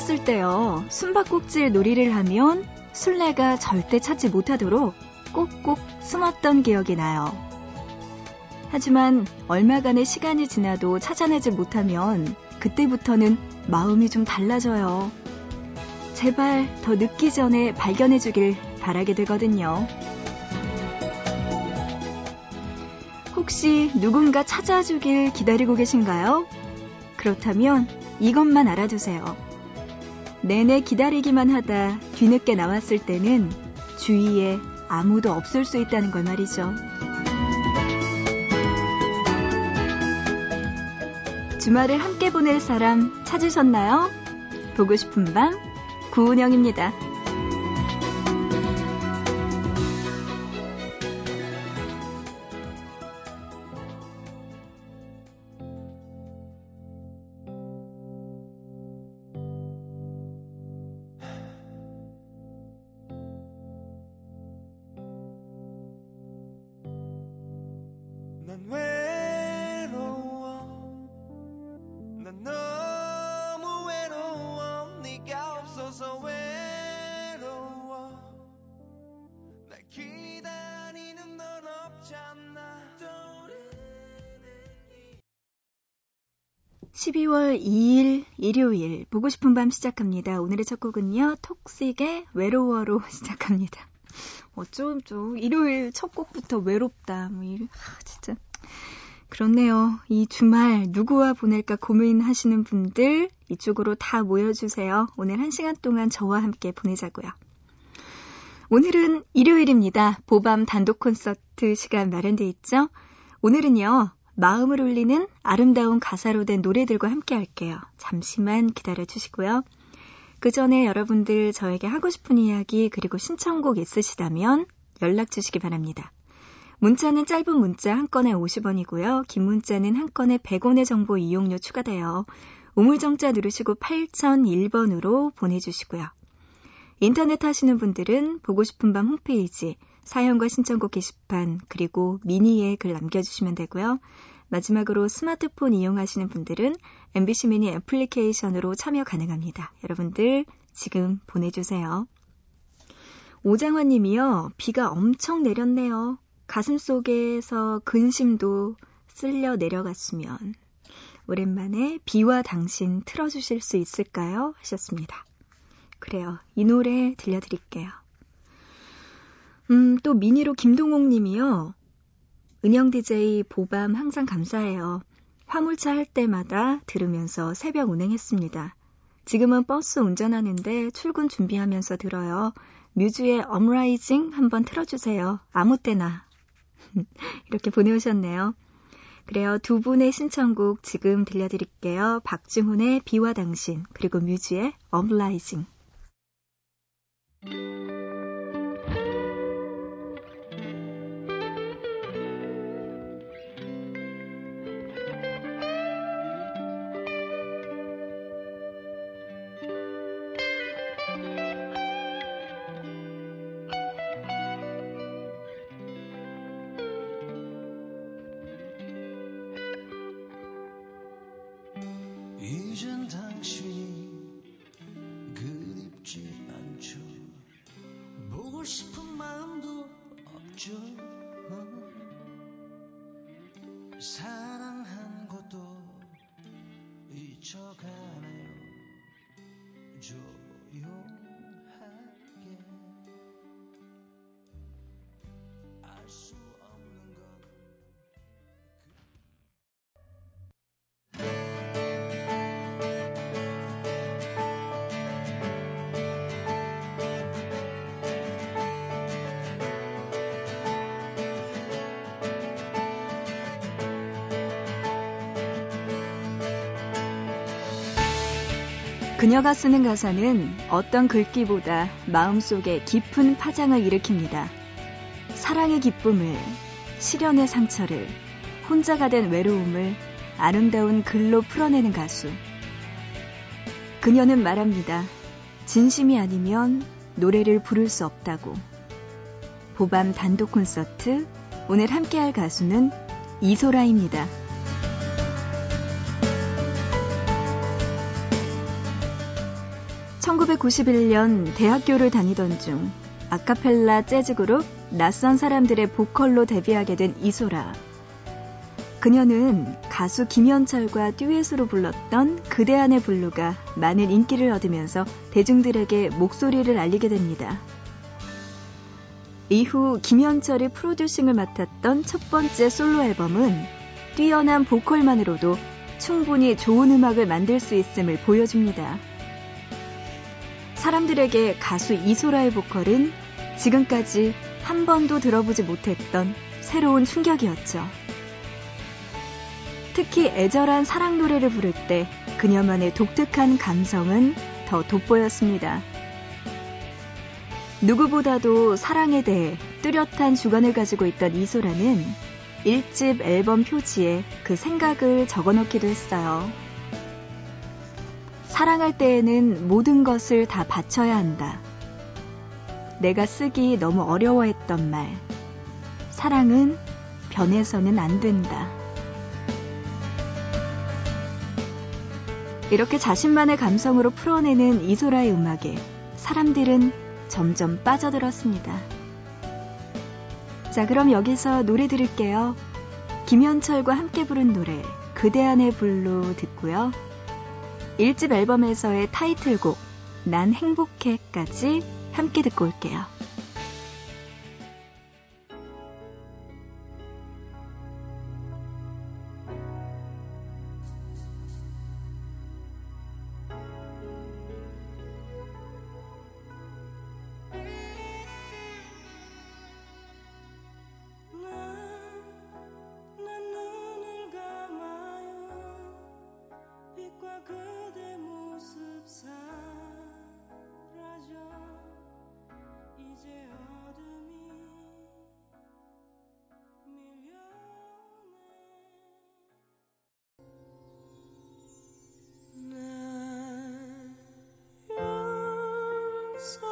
어렸을 때요, 숨바꼭질 놀이를 하면 술래가 절대 찾지 못하도록 꼭꼭 숨었던 기억이 나요. 하지만 얼마간의 시간이 지나도 찾아내지 못하면 그때부터는 마음이 좀 달라져요. 제발 더 늦기 전에 발견해주길 바라게 되거든요. 혹시 누군가 찾아주길 기다리고 계신가요? 그렇다면 이것만 알아두세요. 내내 기다리기만 하다 뒤늦게 나왔을 때는 주위에 아무도 없을 수 있다는 걸 말이죠. 주말을 함께 보낼 사람 찾으셨나요? 보고 싶은 밤, 구은영입니다. 12월 2일 일요일 보고 싶은 밤 시작합니다. 오늘의 첫 곡은요. 톡식의 외로워로 시작합니다. 어쩜 좀 일요일 첫 곡부터 외롭다. 뭐 일, 아, 진짜 그렇네요. 이 주말 누구와 보낼까 고민하시는 분들 이쪽으로 다 모여주세요. 오늘 한 시간 동안 저와 함께 보내자고요. 오늘은 일요일입니다. 보밤 단독 콘서트 시간 마련돼 있죠. 오늘은요. 마음을 울리는 아름다운 가사로 된 노래들과 함께 할게요. 잠시만 기다려 주시고요. 그 전에 여러분들 저에게 하고 싶은 이야기 그리고 신청곡 있으시다면 연락 주시기 바랍니다. 문자는 짧은 문자 한 건에 50원이고요. 긴 문자는 한 건에 100원의 정보 이용료 추가돼요. 우물정자 누르시고 8001번으로 보내주시고요. 인터넷 하시는 분들은 보고 싶은 밤 홈페이지 사연과 신청곡 게시판 그리고 미니에 글 남겨주시면 되고요. 마지막으로 스마트폰 이용하시는 분들은 MBC 미니 애플리케이션으로 참여 가능합니다. 여러분들 지금 보내주세요. 오장환 님이요. 비가 엄청 내렸네요. 가슴 속에서 근심도 쓸려 내려갔으면 오랜만에 비와 당신 틀어주실 수 있을까요? 하셨습니다. 그래요. 이 노래 들려드릴게요. 음, 또 미니로 김동옥 님이요. 은영 DJ 보밤 항상 감사해요. 화물차 할 때마다 들으면서 새벽 운행했습니다. 지금은 버스 운전하는데 출근 준비하면서 들어요. 뮤즈의 Uprising 한번 틀어주세요. 아무 때나. 이렇게 보내오셨네요. 그래요. 두 분의 신청곡 지금 들려드릴게요. 박중훈의 비와 당신, 그리고 뮤즈의 Uprising. 지쳐가네요? 조용 그녀가 쓰는 가사는 어떤 글귀보다 마음속에 깊은 파장을 일으킵니다. 사랑의 기쁨을, 시련의 상처를, 혼자가 된 외로움을 아름다운 글로 풀어내는 가수. 그녀는 말합니다. 진심이 아니면 노래를 부를 수 없다고. 보밤 단독 콘서트, 오늘 함께할 가수는 이소라입니다. 1991년 대학교를 다니던 중 아카펠라 재즈 그룹 낯선 사람들의 보컬로 데뷔하게 된 이소라. 그녀는 가수 김현철과 듀엣으로 불렀던 그대 안의 블루가 많은 인기를 얻으면서 대중들에게 목소리를 알리게 됩니다. 이후 김현철이 프로듀싱을 맡았던 첫 번째 솔로 앨범은 뛰어난 보컬만으로도 충분히 좋은 음악을 만들 수 있음을 보여줍니다. 사람들에게 가수 이소라의 보컬은 지금까지 한 번도 들어보지 못했던 새로운 충격이었죠. 특히 애절한 사랑 노래를 부를 때 그녀만의 독특한 감성은 더 돋보였습니다. 누구보다도 사랑에 대해 뚜렷한 주관을 가지고 있던 이소라는 1집 앨범 표지에 그 생각을 적어 놓기도 했어요. 사랑할 때에는 모든 것을 다 바쳐야 한다. 내가 쓰기 너무 어려워했던 말. 사랑은 변해서는 안 된다. 이렇게 자신만의 감성으로 풀어내는 이소라의 음악에 사람들은 점점 빠져들었습니다. 자, 그럼 여기서 노래 들을게요. 김현철과 함께 부른 노래, 그대 안의 블루 듣고요. 1집 앨범에서의 타이틀곡, 난 행복해까지 함께 듣고 올게요. So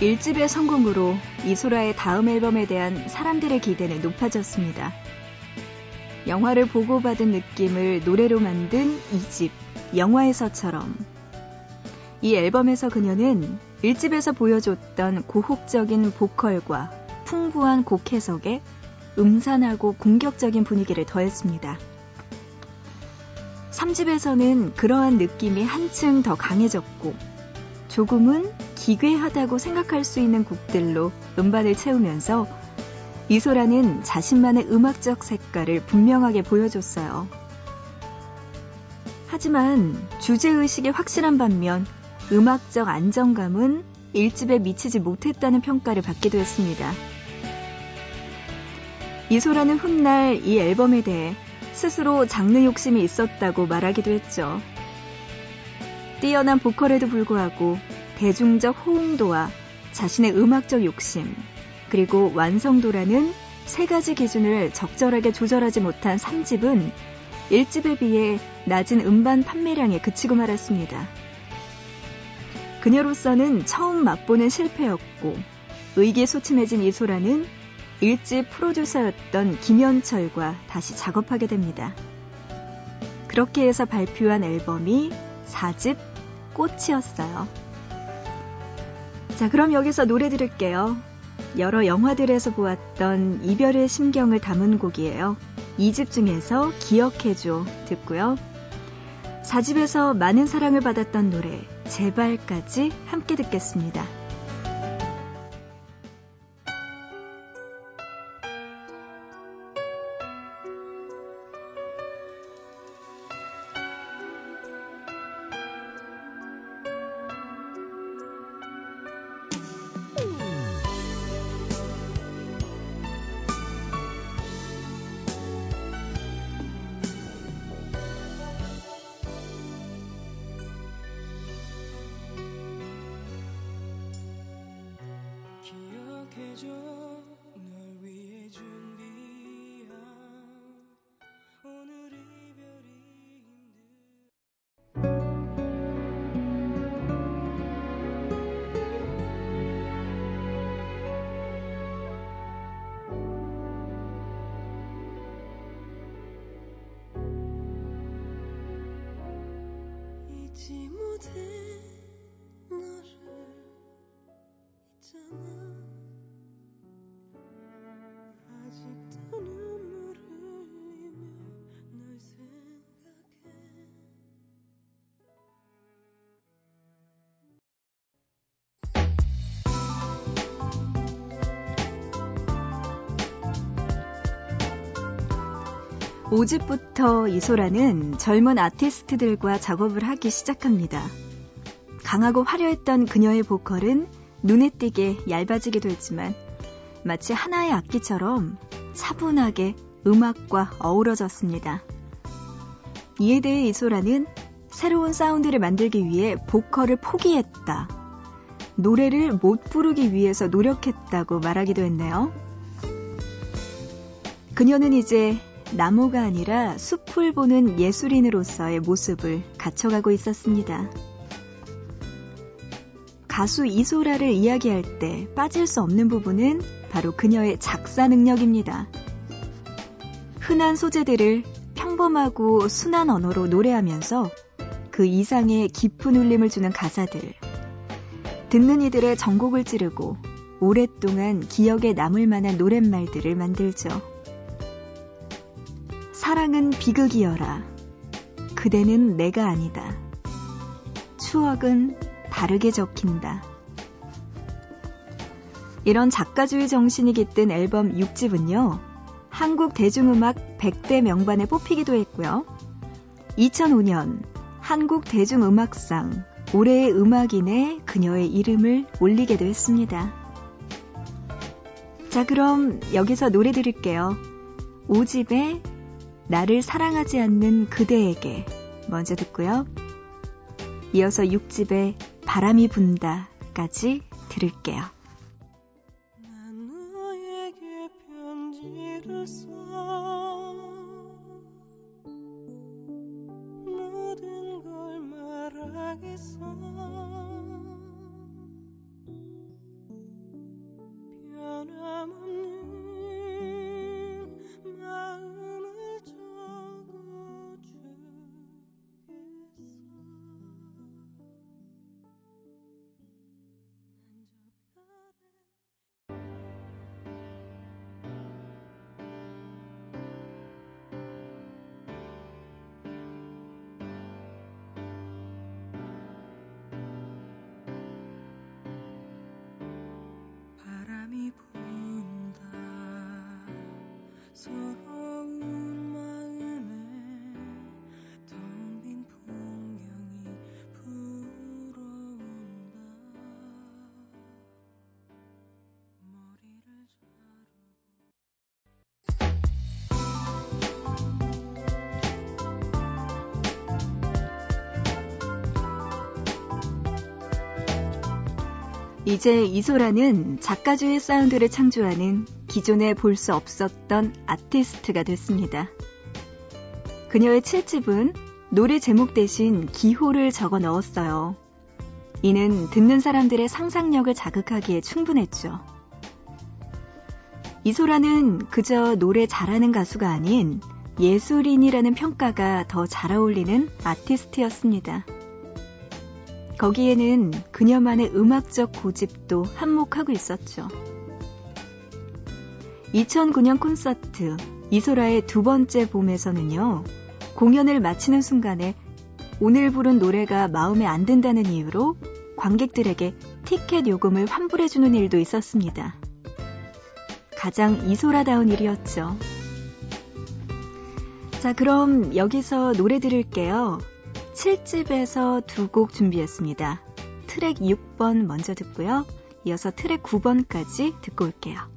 일집의 성공으로 이소라의 다음 앨범에 대한 사람들의 기대는 높아졌습니다. 영화를 보고받은 느낌을 노래로 만든 이집 영화에서처럼. 이 앨범에서 그녀는 1집에서 보여줬던 고혹적인 보컬과 풍부한 곡 해석에 음산하고 공격적인 분위기를 더했습니다. 3집에서는 그러한 느낌이 한층 더 강해졌고, 조금은 기괴하다고 생각할 수 있는 곡들로 음반을 채우면서 이소라는 자신만의 음악적 색깔을 분명하게 보여줬어요. 하지만 주제의식이 확실한 반면 음악적 안정감은 일집에 미치지 못했다는 평가를 받기도 했습니다. 이소라는 훗날 이 앨범에 대해 스스로 장르 욕심이 있었다고 말하기도 했죠. 뛰어난 보컬에도 불구하고 대중적 호응도와 자신의 음악적 욕심, 그리고 완성도라는 세 가지 기준을 적절하게 조절하지 못한 3집은 1집에 비해 낮은 음반 판매량에 그치고 말았습니다. 그녀로서는 처음 맛보는 실패였고 의기소침해진 이소라는 1집 프로듀서였던 김현철과 다시 작업하게 됩니다. 그렇게 해서 발표한 앨범이 4집 꽃이었어요. 자, 그럼 여기서 노래 들을게요. 여러 영화들에서 보았던 이별의 심경을 담은 곡이에요. 2집 중에서 기억해줘 듣고요. 4집에서 많은 사랑을 받았던 노래 제발까지 함께 듣겠습니다. show. 5집부터 이소라는 젊은 아티스트들과 작업을 하기 시작합니다. 강하고 화려했던 그녀의 보컬은 눈에 띄게 얇아지기도 했지만 마치 하나의 악기처럼 차분하게 음악과 어우러졌습니다. 이에 대해 이소라는 새로운 사운드를 만들기 위해 보컬을 포기했다. 노래를 못 부르기 위해서 노력했다고 말하기도 했네요. 그녀는 이제 나무가 아니라 숲을 보는 예술인으로서의 모습을 갖춰가고 있었습니다. 가수 이소라를 이야기할 때 빠질 수 없는 부분은 바로 그녀의 작사 능력입니다. 흔한 소재들을 평범하고 순한 언어로 노래하면서 그 이상의 깊은 울림을 주는 가사들. 듣는 이들의 전곡을 찌르고 오랫동안 기억에 남을 만한 노랫말들을 만들죠. 사랑은 비극이여라. 그대는 내가 아니다. 추억은 다르게 적힌다. 이런 작가주의 정신이 깃든 앨범 6집은요, 한국 대중음악 100대 명반에 뽑히기도 했고요. 2005년 한국 대중음악상 올해의 음악인에 그녀의 이름을 올리게도 했습니다. 자, 그럼 여기서 노래 들을게요. 5집의 나를 사랑하지 않는 그대에게 먼저 듣고요. 이어서 6집에 바람이 분다까지 들을게요. 이제 이소라는 작가주의 사운드를 창조하는 기존에 볼 수 없었던 아티스트가 됐습니다. 그녀의 7집은 노래 제목 대신 기호를 적어 넣었어요. 이는 듣는 사람들의 상상력을 자극하기에 충분했죠. 이소라는 그저 노래 잘하는 가수가 아닌 예술인이라는 평가가 더 잘 어울리는 아티스트였습니다. 거기에는 그녀만의 음악적 고집도 한몫하고 있었죠. 2009년 콘서트 이소라의 두 번째 봄에서는요, 공연을 마치는 순간에 오늘 부른 노래가 마음에 안 든다는 이유로 관객들에게 티켓 요금을 환불해주는 일도 있었습니다. 가장 이소라다운 일이었죠. 자, 그럼 여기서 노래 들을게요. 7집에서 두 곡 준비했습니다. 트랙 6번 먼저 듣고요. 이어서 트랙 9번까지 듣고 올게요.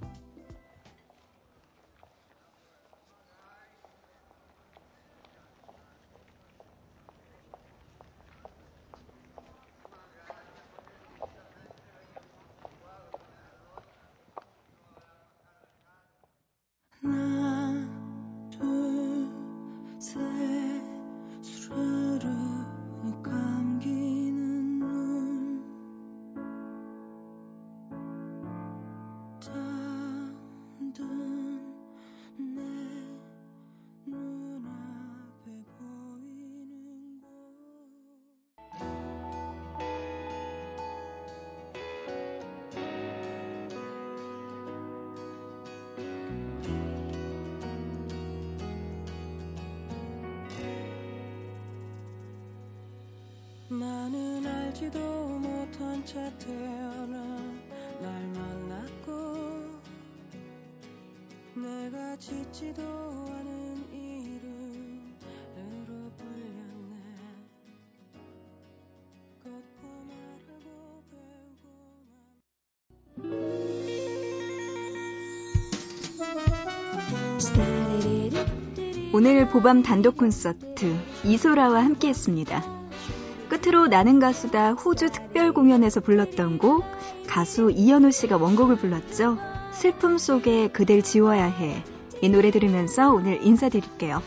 나는 알지도 못한 채 태어나 날 만났고 내가 짓지도 않은 이름으로 불렸네 걷고 말하고 배우고 오늘 보밤 단독 콘서트 이소라와 함께했습니다. 끝으로 나는 가수다 호주 특별 공연에서 불렀던 곡 가수 이현우 씨가 원곡을 불렀죠. 슬픔 속에 그댈 지워야 해. 이 노래 들으면서 오늘 인사드릴게요.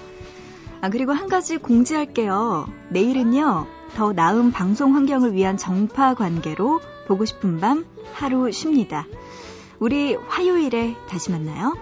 아, 그리고 한 가지 공지할게요. 내일은요, 더 나은 방송 환경을 위한 정파 관계로 보고 싶은 밤 하루 쉽니다. 우리 화요일에 다시 만나요.